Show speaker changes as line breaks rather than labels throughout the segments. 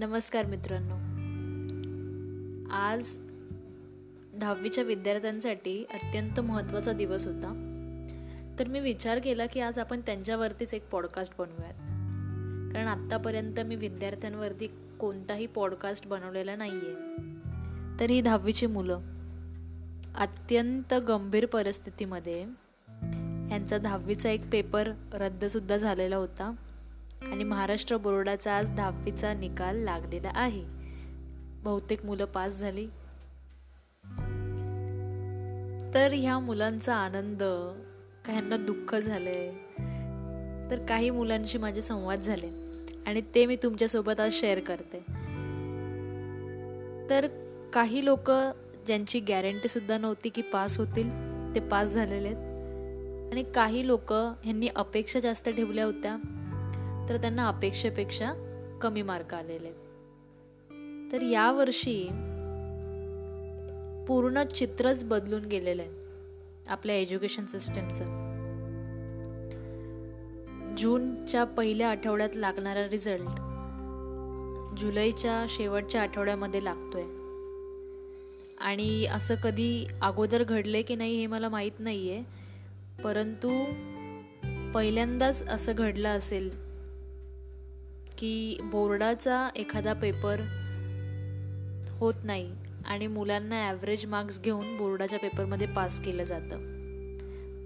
नमस्कार मित्रांनो. आज दहावीच्या विद्यार्थ्यांसाठी अत्यंत महत्त्वाचा दिवस होता. तर मी विचार केला की आज आपण त्यांच्यावरतीच एक पॉडकास्ट बनवूयात. कारण आत्तापर्यंत मी विद्यार्थ्यांवरती कोणताही पॉडकास्ट बनवलेला नाही आहे तर ही दहावीची मुलं. अत्यंत गंभीर परिस्थितीमध्ये यांचा दहावीचा एक पेपर रद्दसुद्धा झालेला होता. आणि महाराष्ट्र बोर्डाचा आज दहावीचा निकाल लागलेला आहे. बहुतेक मुलं पास झाली. तर ह्या मुलांचा आनंद काहींना दुःख झालंय तर काही मुलांशी माझे संवाद झाले आणि ते मी तुमच्यासोबत आज शेअर करते. तर काही लोक ज्यांची गॅरंटी सुद्धा नव्हती की पास होतील ते पास झालेले आहेत. आणि काही लोक ह्यांनी अपेक्षा जास्त ठेवल्या होत्या. तर त्यांना अपेक्षेपेक्षा कमी मार्क आलेले. तर यावर्षी पूर्ण चित्रच बदलून गेलेलं आहे आपल्या एज्युकेशन सिस्टमचं. जूनच्या पहिल्या आठवड्यात लागणारा रिझल्ट जुलैच्या शेवटच्या आठवड्यामध्ये लागतोय. आणि असं कधी अगोदर घडले की नाही हे मला माहीत नाही आहे परंतु पहिल्यांदाच असं घडलं असेल की बोर्डाचा एखादा पेपर होत नाही आणि मुलांना ॲव्हरेज मार्क्स घेऊन बोर्डाच्या पेपरमध्ये पास केलं जातं.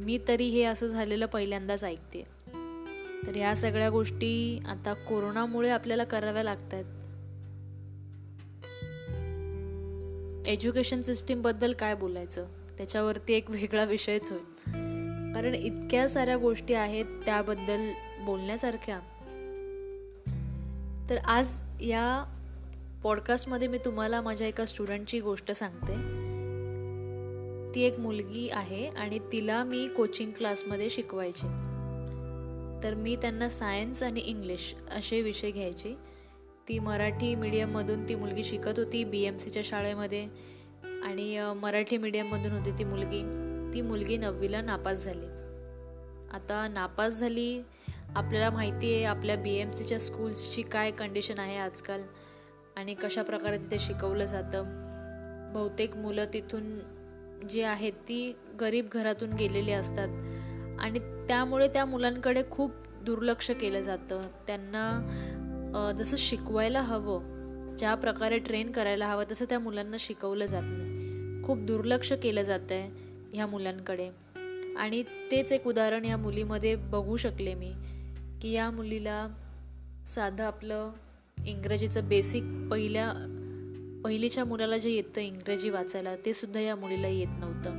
मी तरी हे असं झालेलं पहिल्यांदाच ऐकते. तर ह्या सगळ्या गोष्टी आता कोरोनामुळे आपल्याला कराव्या लागत आहेत एज्युकेशन सिस्टीमबद्दल काय बोलायचं? त्याच्यावरती एक वेगळा विषयच होईल. कारण इतक्या साऱ्या गोष्टी आहेत त्याबद्दल बोलण्यासारख्या तर आज या पॉडकास्टमध्ये मी तुम्हाला माझ्या एका स्टुडंटची गोष्ट सांगते. ती एक मुलगी आहे आणि तिला मी कोचिंग क्लासमध्ये शिकवायचे. तर मी त्यांना सायन्स आणि इंग्लिश असे विषय घ्यायचे. ती मराठी मीडियममधून ती मुलगी शिकत होती बी एम सीच्या शाळेमध्ये आणि मराठी मीडियममधून होती ती मुलगी. ती मुलगी नववीला नापास झाली. आता नापास झाली आपल्याला माहिती आहे आपल्या बी एम सीच्या स्कूल्सची काय कंडिशन आहे आजकाल आणि कशा प्रकारे तिथे शिकवलं जातं. बहुतेक मुलं तिथून जी आहेत ती गरीब घरातून गेलेली असतात आणि त्यामुळे त्या मुलांकडे खूप दुर्लक्ष केलं जातं. त्यांना जसं शिकवायला हवं ज्या प्रकारे ट्रेन करायला हवं तसं त्या मुलांना शिकवलं जात नाही. खूप दुर्लक्ष केलं जातं आहे ह्या मुलांकडे. आणि तेच एक उदाहरण या मुलीमध्ये बघू शकले मी. की या मुलीला साधं आपलं इंग्रजीचं बेसिक पहिल्या पहिलीच्या मुलाला जे येतं इंग्रजी वाचायला ते सुद्धा या मुलीला येत नव्हतं.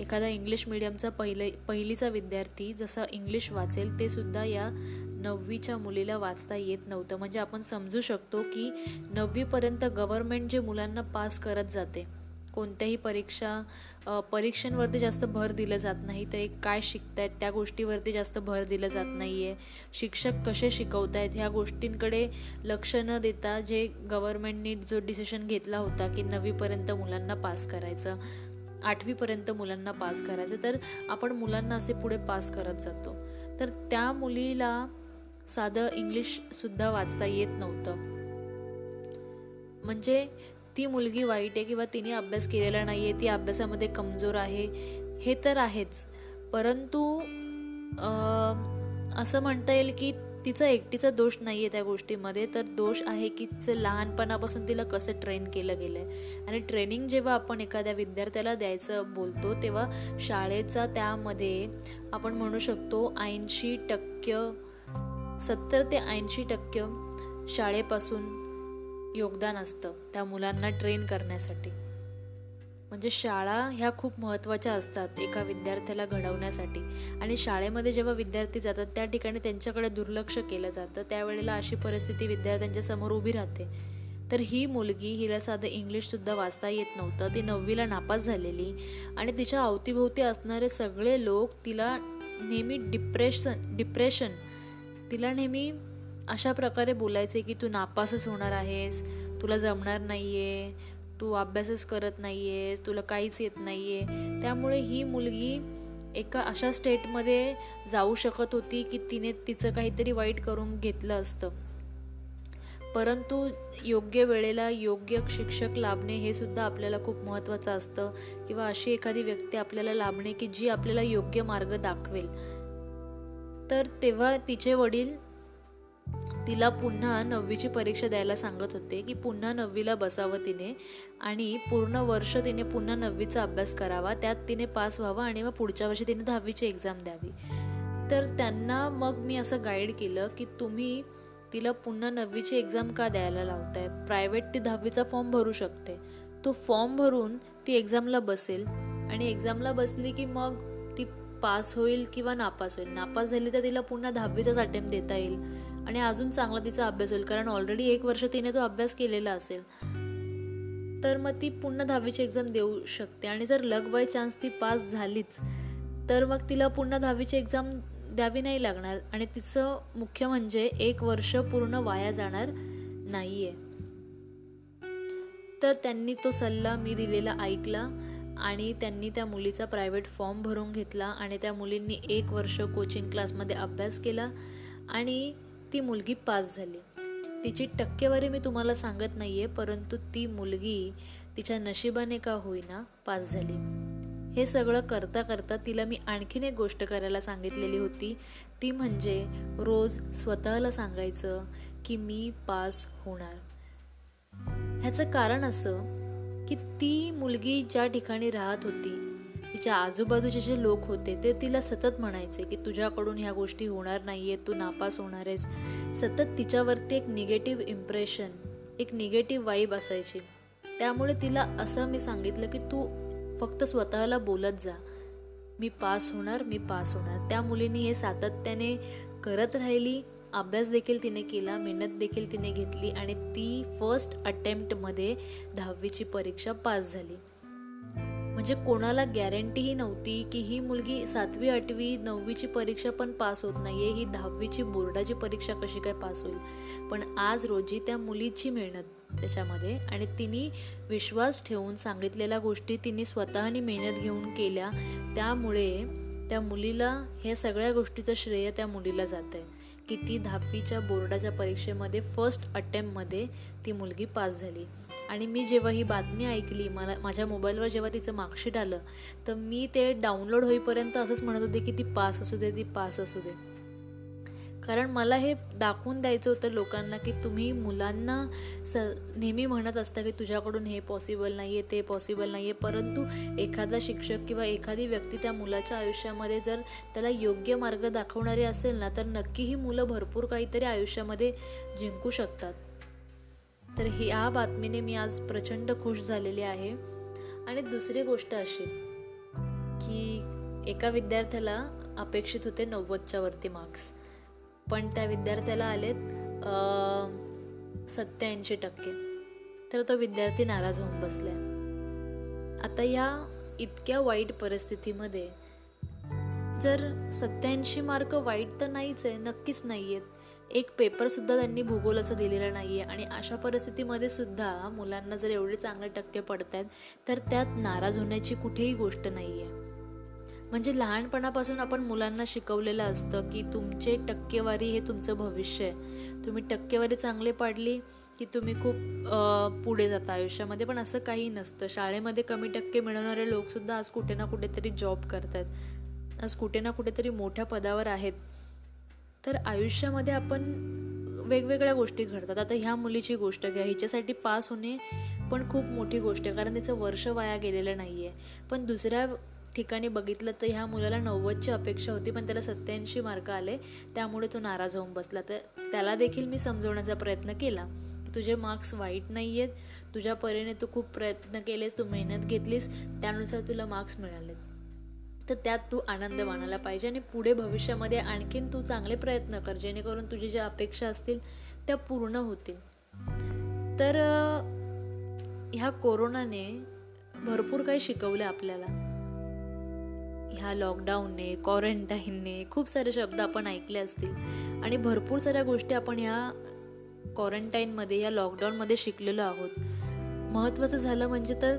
एखादा इंग्लिश मिडियमचा पहिले पहिलीचा विद्यार्थी जसा इंग्लिश वाचेल ते सुद्धा या नववीच्या मुलीला वाचता येत नव्हतं. म्हणजे आपण समजू शकतो की नववीपर्यंत गव्हर्मेंट जे मुलांना पास करत जाते कोणत्याही परीक्षा परीक्षांवरती जास्त भर दिलं जात नाही. ते काय काय शिकतायत त्या गोष्टीवरती जास्त भर दिलं जात नाही आहे शिक्षक कसे शिकवत आहेत ह्या गोष्टींकडे लक्ष न देता जे गव्हर्मेंटनी जो डिसिशन घेतला होता की नववीपर्यंत मुलांना पास करायचं आठवीपर्यंत मुलांना पास करायचं तर आपण मुलांना असे पुढे पास करत जातो. तर त्या मुलीला साधं इंग्लिशसुद्धा वाचता येत नव्हतं. म्हणजे ती मुलगी वाईट आहे किंवा तिने अभ्यास केलेला नाही आहे ती अभ्यासामध्ये कमजोर आहे हे तर आहेच. परंतु असं म्हणता येईल की तिचा एकटीचा दोष नाही आहे त्या गोष्टीमध्ये. तर दोष आहे की तिचं लहानपणापासून तिला कसं ट्रेन केलं गेलं आहे आणि ट्रेनिंग जेव्हा आपण एखाद्या विद्यार्थ्याला द्यायचं बोलतो तेव्हा शाळेचा त्यामध्ये आपण म्हणू शकतो ऐंशी टक्के सत्तर ते ऐंशी टक्के शाळेपासून योगदान असतं त्या मुलांना ट्रेन करण्यासाठी. म्हणजे शाळा ह्या खूप महत्त्वाच्या असतात एका विद्यार्थ्याला घडवण्यासाठी. आणि शाळेमध्ये जेव्हा विद्यार्थी जातात त्या ठिकाणी त्यांच्याकडे दुर्लक्ष केलं जातं. त्यावेळेला अशी परिस्थिती विद्यार्थ्यांच्या समोर उभी राहते. तर ही मुलगी हिला साधं इंग्लिशसुद्धा वाचता येत नव्हतं. ती नववीला नापास झालेली. आणि तिच्या अवतीभोवती असणारे सगळे लोक तिला नेहमी डिप्रेशन डिप्रेशन तिला नेहमी अशा प्रकारे बोलायचे की तू नापासच होणार आहेस तुला जमणार नाही आहे तू अभ्यासच करत नाही आहेस तुला काहीच येत नाही आहे त्यामुळे ही मुलगी एका अशा स्टेटमध्ये जाऊ शकत होती की तिने तिचं काहीतरी वाईट करून घेतलं असतं. परंतु योग्य वेळेला योग्य शिक्षक लाभणे हे सुद्धा आपल्याला खूप महत्त्वाचं असतं किंवा अशी एखादी व्यक्ती आपल्याला लाभणे की जी आपल्याला योग्य मार्ग दाखवेल. तर तेव्हा तिचे वडील तिला पुन्हा नववीची परीक्षा द्यायला सांगत होते की पुन्हा नववीला बसावं तिने आणि पूर्ण वर्ष तिने पुन्हा नववीचा अभ्यास करावा त्यात तिने पास व्हावं आणि मग पुढच्या वर्षी तिने दहावीची एक्झाम द्यावी. तर त्यांना मग मी असं गाईड केलं की तुम्ही तिला पुन्हा नववीची एक्झाम का द्यायला लावताय? प्रायव्हेट ती दहावीचा फॉर्म भरू शकते. तो फॉर्म भरून ती एक्झामला बसेल आणि एक्झामला बसली की मग ती पास होईल किंवा नापास होईल. नापास झाली तर तिला पुन्हा दहावीचाच अटेम्प्ट देता येईल. आणि अजून चांगला तिचा अभ्यास होईल कारण ऑलरेडी एक वर्ष तिने तो अभ्यास केलेला असेल तर मग ती पुन्हा दहावीची एक्झाम देऊ शकते. आणि जर लक बाय चान्स ती पास झालीच तर मग तिला पुन्हा दहावीची एक्झाम द्यावी नाही लागणार. आणि तिचं मुख्य म्हणजे एक वर्ष पूर्ण वाया जाणार नाही आहे तर त्यांनी तो सल्ला मी दिलेला ऐकला आणि त्यांनी त्या मुलीचा प्रायव्हेट फॉर्म भरून घेतला आणि त्या मुलींनी एक वर्ष कोचिंग क्लासमध्ये अभ्यास केला. आणि ती मुलगी पास झाली. तिची टक्केवारी मी तुम्हाला सांगत नाहीये परंतु ती मुलगी तिच्या नशिबाने का होईना पास झाली. हे सगळं करता करता तिला मी आणखीन एक गोष्ट करायला सांगितलेली होती. ती म्हणजे रोज स्वतःला सांगायचं की मी पास होणार. ह्याचं कारण असं की ती मुलगी ज्या ठिकाणी राहत होती तिच्या आजूबाजूचे जे लोक होते ते तिला सतत म्हणायचे की तुझ्याकडून ह्या गोष्टी होणार नाहीये तू नापास होणार आहेस. सतत तिच्यावरती एक निगेटिव्ह इम्प्रेशन एक निगेटिव्ह वाईब असायची. त्यामुळे तिला असं मी सांगितलं की तू फक्त स्वतःला बोलत जा. मी पास होणार मी पास होणार. त्या मुलीने हे सातत्याने करत राहिली. अभ्यास देखील तिने केला मेहनत देखील तिने घेतली आणि ती फर्स्ट अटेम्प्टमध्ये दहावीची परीक्षा पास झाली. म्हणजे कोणाला गॅरंटीही नव्हती की ही मुलगी सातवी आठवी नववीची परीक्षा पण पास होत नाही आहे ही दहावीची बोर्डाची परीक्षा कशी काय पास होईल? पण आज रोजी त्या मुलीची मेहनत त्याच्यामध्ये आणि तिने विश्वास ठेवून सांगितलेल्या गोष्टी तिने स्वतःनी मेहनत घेऊन केल्या. त्यामुळे त्या मुलीला हे सगळ्या गोष्टीचं श्रेय त्या मुलीला जात आहे की ती दहावीच्या बोर्डाच्या परीक्षेमध्ये फर्स्ट अटेम्प्टमध्ये ती मुलगी पास झाली. आणि मी जेव्हा ही बातमी ऐकली मला माझ्या मोबाईलवर जेव्हा तिचं मार्कशीट आलं तर मी ते डाउनलोड होईपर्यंत असंच म्हणत होते की ती पास असू दे ती पास असू दे. कारण मला हे दाखवून द्यायचं होतं लोकांना की तुम्ही मुलांना स नेहमी म्हणत असता की तुझ्याकडून हे पॉसिबल नाही आहे ते पॉसिबल नाही आहे परंतु एखादा शिक्षक किंवा एखादी व्यक्ती त्या मुलाच्या आयुष्यामध्ये जर त्याला योग्य मार्ग दाखवणारे असेल ना तर नक्की ही मुलं भरपूर काहीतरी आयुष्यामध्ये जिंकू शकतात. तर ह्या बातमीने मी आज प्रचंड खुश झालेली आहे. आणि दुसरी गोष्ट अशी की एका विद्यार्थ्याला अपेक्षित होते नव्वदच्या वरती मार्क्स पण त्या विद्यार्थ्याला आलेत सत्याऐंशी टक्के. तर तो विद्यार्थी नाराज होऊन बसलाय. आता या इतक्या वाईट परिस्थितीमध्ये जर सत्याऐंशी मार्क वाईट तर नाहीच आहे नक्कीच नाही आहेत एक पेपरसुद्धा त्यांनी भूगोलाचा दिलेला आहे आणि अशा परिस्थितीमध्ये सुद्धा मुलांना जर एवढे चांगले टक्के पडत आहेत तर त्यात नाराज होण्याची कुठेही गोष्ट नाही आहे म्हणजे लहानपणापासून आपण मुलांना शिकवलेलं असतं की तुमचे टक्केवारी हे तुमचं भविष्य आहे. तुम्ही टक्केवारी चांगली पाडली की तुम्ही खूप पुढे जाता आयुष्यामध्ये. पण असं काही नसतं. शाळेमध्ये कमी टक्के मिळवणारे लोकसुद्धा आज कुठे ना कुठेतरी जॉब करतात. आज कुठे ना कुठेतरी मोठ्या पदावर आहेत. तर आयुष्यामध्ये आपण वेगवेगळ्या गोष्टी घडतात. आता ह्या मुलीची गोष्ट घ्या. हिच्यासाठी पास होणे पण खूप मोठी गोष्ट आहे. कारण तिचं वर्ष वाया गेलेलं नाही आहे पण दुसऱ्या ठिकाणी बघितलं तर ह्या मुलाला नव्वदची अपेक्षा होती पण त्याला सत्याऐंशी मार्क आले. त्यामुळे तो नाराज होऊन बसला. तर त्याला देखील मी समजवण्याचा प्रयत्न केला. तुझे मार्क्स वाईट नाही आहेत तुझ्या परीने तू खूप प्रयत्न केलेस तू मेहनत घेतलीस. त्यानुसार तुला मार्क्स मिळाले तर त्यात तू आनंद मानायला पाहिजे आणि पुढे भविष्यामध्ये आणखीन तू चांगले प्रयत्न कर. जेणेकरून तुझी ज्या अपेक्षा असतील त्या पूर्ण होतील. तर ह्या कोरोनाने भरपूर काही शिकवलं आपल्याला. ह्या लॉकडाऊनने क्वारंटाईनने खूप सारे शब्द आपण ऐकले असतील. आणि भरपूर साऱ्या गोष्टी आपण ह्या क्वारंटाईनमध्ये या लॉकडाऊनमध्ये शिकलेलो आहोत. महत्त्वाचं झालं म्हणजे तर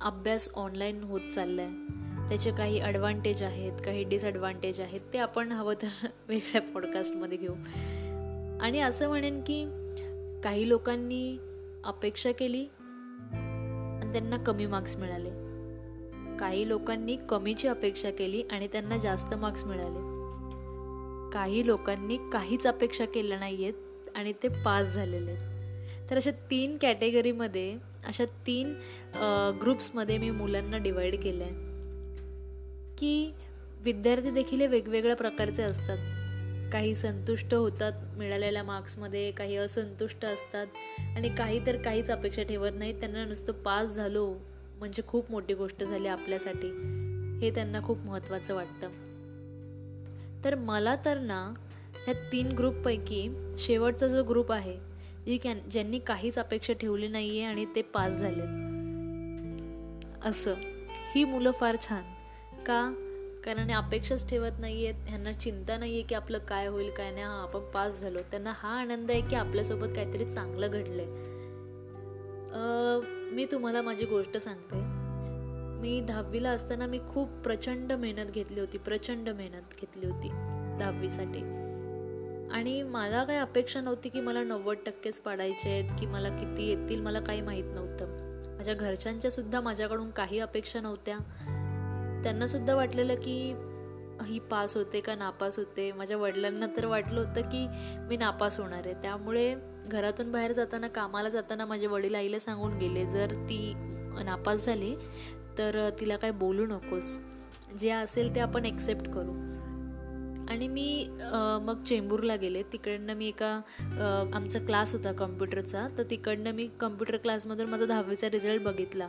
अभ्यास ऑनलाईन होत चालला आहे त्याचे काही ॲडव्हान्टेज आहेत काही डिसॲडव्हान्टेज आहेत ते आपण हवं तर वेगळ्या पॉडकास्टमध्ये घेऊ. आणि असं म्हणेन की काही लोकांनी अपेक्षा केली आणि त्यांना कमी मार्क्स मिळाले. काही लोकांनी कमीची अपेक्षा केली आणि त्यांना जास्त मार्क्स मिळाले. काही लोकांनी काहीच अपेक्षा केल्या नाही आहेत आणि ते पास झालेले आहेत. तर अशा तीन कॅटेगरीमध्ये अशा तीन ग्रुप्समध्ये मी मुलांना डिवाईड केलं आहे की विद्यार्थी देखील हे वेगवेगळ्या प्रकारचे असतात. काही संतुष्ट होतात मिळालेल्या मार्क्समध्ये काही असंतुष्ट असतात आणि काही तर काहीच अपेक्षा ठेवत नाहीत. त्यांना नुसतं पास झालो म्हणजे खूप मोठी गोष्ट झाली आपल्यासाठी. हे त्यांना खूप महत्त्वाचं वाटतं. तर मला तर ना ह्या तीन ग्रुपपैकी शेवटचा जो ग्रुप आहे जी कॅन ज्यांनी काहीच अपेक्षा ठेवली नाही आहे आणि ते पास झालेत. असं. ही मुलं फार छान. का? कारण अपेक्षाच ठेवत नाही आहेत ह्यांना चिंता नाही आहे की आपलं काय होईल काय नाही. हा आपण पास झालो. त्यांना हा आनंद आहे की आपल्यासोबत काहीतरी चांगलं घडलंय. मी तुम्हाला माझी गोष्ट सांगते. मी दहावीला असताना मी खूप प्रचंड मेहनत घेतली होती प्रचंड मेहनत घेतली होती दहावीसाठी. आणि मला काही अपेक्षा नव्हती की मला नव्वद टक्केच पाडायचे आहेत की मला किती येतील मला काही माहीत नव्हतं. माझ्या घरच्यांच्या सुद्धा माझ्याकडून काही अपेक्षा नव्हत्या. त्यांना सुद्धा वाटलेलं की ही पास होते का नापास होते? माझ्या वडिलांना तर वाटलं होतं की मी नापास होणार आहे. त्यामुळे घरातून बाहेर जाताना कामाला जाताना माझे वडील आईला सांगून गेले जर ती नापास झाली तर तिला काय बोलू नकोस. जे असेल ते आपण एक्सेप्ट करू. आणि मी मग चेंबूरला गेले. तिकडनं मी एका आमचा क्लास होता कम्प्युटरचा तर तिकडनं मी कम्प्युटर क्लासमधून माझा दहावीचा रिझल्ट बघितला.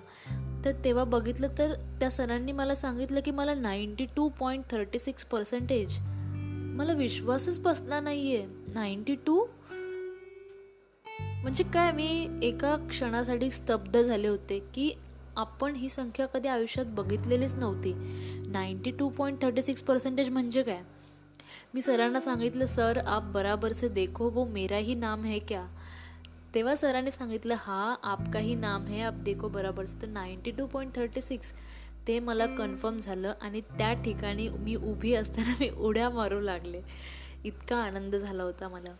तर तेव्हा बघितलं तर त्या सरांनी मला सांगितलं की मला ninety two point thirty six percentage मला विश्वासच बसला नाही आहे नाईंटी टू म्हणजे काय मी एका क्षणासाठी स्तब्ध झाले होते की आपण ही संख्या कधी आयुष्यात बघितलेलीच नव्हती. Ninety two point thirty six percentage म्हणजे काय? मी सरांना सांगितलं सर आप बराबर से देखो वो मेरा ही नाम है क्या? तेव्हा सरांनी सांगितलं हा आपका ही नाम है आप देखो बराबर तर ninety two point thirty six ते मला कन्फर्म झालं आणि त्या ठिकाणी मी उभी असताना मी उड्या मारू लागले. इतका आनंद झाला होता मला.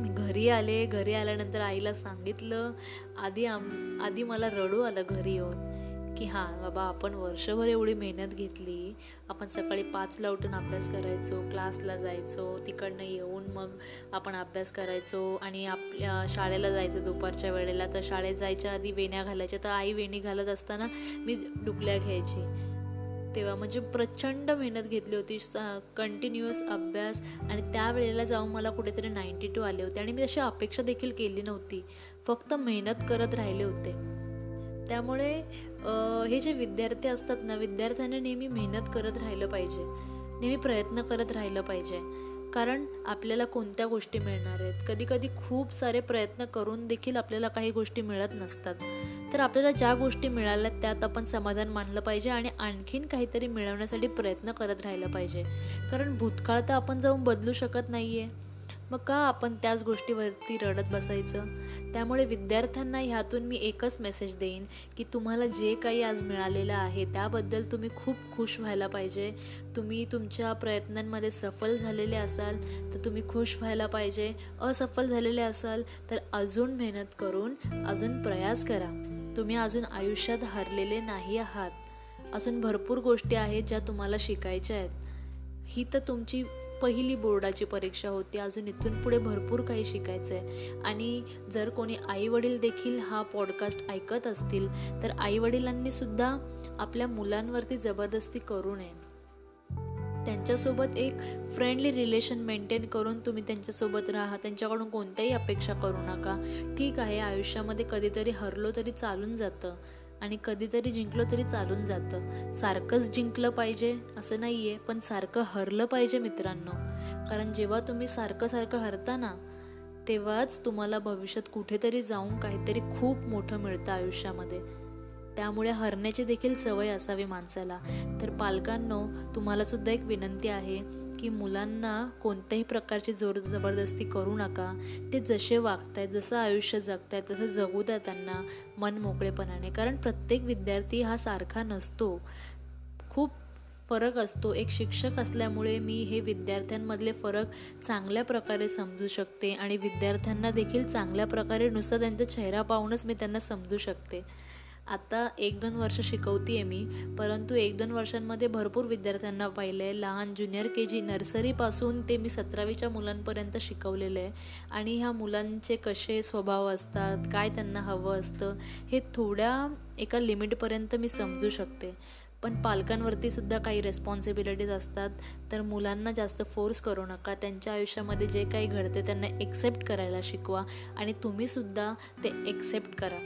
मी घरी आले घरी आल्यानंतर आईला सांगितलं आधी आम आधी मला रडू आलं घरी येऊन की हां बाबा आपण वर्षभर एवढी मेहनत घेतली. आपण सकाळी पाचला उठून अभ्यास करायचो क्लासला जायचो तिकडनं येऊन मग आपण अभ्यास करायचो आणि आपल्या शाळेला जायचं दुपारच्या वेळेला. तर शाळेत जायच्या आधी वेण्या घालायच्या. तर आई वेणी घालत असताना मी डुकल्या घ्यायची. तेव्हा म्हणजे प्रचंड मेहनत घेतली होती. कंटिन्युअस अभ्यास. आणि त्यावेळेला जाऊन मला कुठेतरी नाईंटी टू आले होते. आणि मी तशी अपेक्षा देखील केली नव्हती. फक्त मेहनत करत राहिले होते. त्यामुळे हे जे विद्यार्थी असतात ना विद्यार्थ्यांना नेहमी मेहनत करत राहिलं पाहिजे. नेहमी प्रयत्न करत राहिलं पाहिजे. कारण आपल्याला कोणत्या गोष्टी मिळणार आहेत? कधी कधी खूप सारे प्रयत्न करून देखील आपल्याला काही गोष्टी मिळत नसतात. तर आपल्याला ज्या गोष्टी मिळाल्या त्यात आपण समाधान मानलं पाहिजे आणि आणखीन काहीतरी मिळवण्यासाठी प्रयत्न करत राहिलं पाहिजे. कारण भूतकाळ तर आपण जाऊन बदलू शकत नाही आहे मग का आपण त्याच गोष्टीवरती रडत बसायचं? त्यामुळे विद्यार्थ्यांना ह्यातून मी एकच मेसेज देईन की तुम्हाला जे काही आज मिळालेलं आहे त्याबद्दल तुम्ही खूप खुश व्हायला पाहिजे. तुम्ही तुमच्या प्रयत्नांमध्ये सफल झालेले असाल तर तुम्ही खुश व्हायला पाहिजे. असफल झालेले असाल तर अजून मेहनत करून अजून प्रयास करा. तुम्ही अजून आयुष्यात हरलेले नाही आहात. अजून भरपूर गोष्टी आहेत ज्या तुम्हाला शिकायच्या आहेत. ही तर तुमची पहिली बोर्डाची परीक्षा होती. अजून इथून पुढे भरपूर काही शिकायचं आहे आणि जर कोणी आईवडील देखील हा पॉडकास्ट ऐकत असतील तर आईवडिलांनी सुद्धा आपल्या मुलांवरती जबरदस्ती करू नये. त्यांच्यासोबत एक फ्रेंडली रिलेशन मेंटेन करून तुम्ही त्यांच्यासोबत राहा. त्यांच्याकडून कोणत्याही अपेक्षा करू नका. ठीक आहे आयुष्यामध्ये कधीतरी हरलो तरी चालून जातं. आणि कधीतरी जिंकलो तरी चालून जातं. सारखंच जिंकलं पाहिजे असं नाही आहे पण सारखं हरलं पाहिजे मित्रांनो. कारण जेव्हा तुम्ही सारखं सारखं हरता ना तेव्हाच तुम्हाला भविष्यात कुठेतरी जाऊन काहीतरी खूप मोठं मिळतं आयुष्यामध्ये. त्यामुळे हरण्याची देखील सवय असावी माणसाला. तर पालकांनो तुम्हाला सुद्धा एक विनंती आहे की मुलांना कोणत्याही प्रकारची जोर जबरदस्ती करू नका. ते जसे वागतायत जसं आयुष्य जगतायत तसं जगू द्या त्यांना मन मोकळेपणाने. कारण प्रत्येक विद्यार्थी हा सारखा नसतो. खूप फरक असतो. एक शिक्षक असल्यामुळे मी हे विद्यार्थ्यांमधले फरक चांगल्या प्रकारे समजू शकते आणि विद्यार्थ्यांना देखील चांगल्या प्रकारे नुसतं त्यांचा चेहरा पाहूनच मी त्यांना समजू शकते. आता एक दोन वर्ष शिकवते आहे मी परंतु एक दोन वर्षांमध्ये भरपूर विद्यार्थ्यांना पाहिलं आहे लहान ज्युनियर के जी नर्सरीपासून ते मी सतरावीच्या मुलांपर्यंत शिकवलेलं आहे आणि ह्या मुलांचे कसे स्वभाव असतात काय त्यांना हवं असतं हे थोड्या एका लिमिटपर्यंत मी समजू शकते. पण पालकांवरती सुद्धा काही रेस्पॉन्सिबिलिटीज असतात तर मुलांना जास्त फोर्स करू नका. त्यांच्या आयुष्यामध्ये जे काही घडते त्यांना एक्सेप्ट करायला शिकवा. आणि तुम्हीसुद्धा ते एक्सेप्ट करा.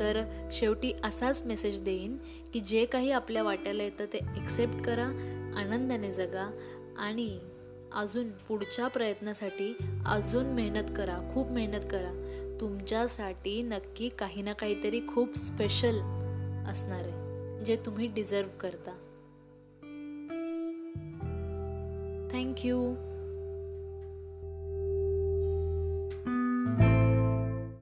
तर शेवटी असाच मेसेज देईन की जे काही आपल्या वाट्याला येतं ते एक्सेप्ट करा आनंदाने जगा आणि अजून पुढच्या प्रयत्नासाठी अजून मेहनत करा खूप मेहनत करा. तुमच्यासाठी नक्की काही ना काहीतरी खूप स्पेशल असणार आहे जे तुम्ही डिझर्व करता. थँक्यू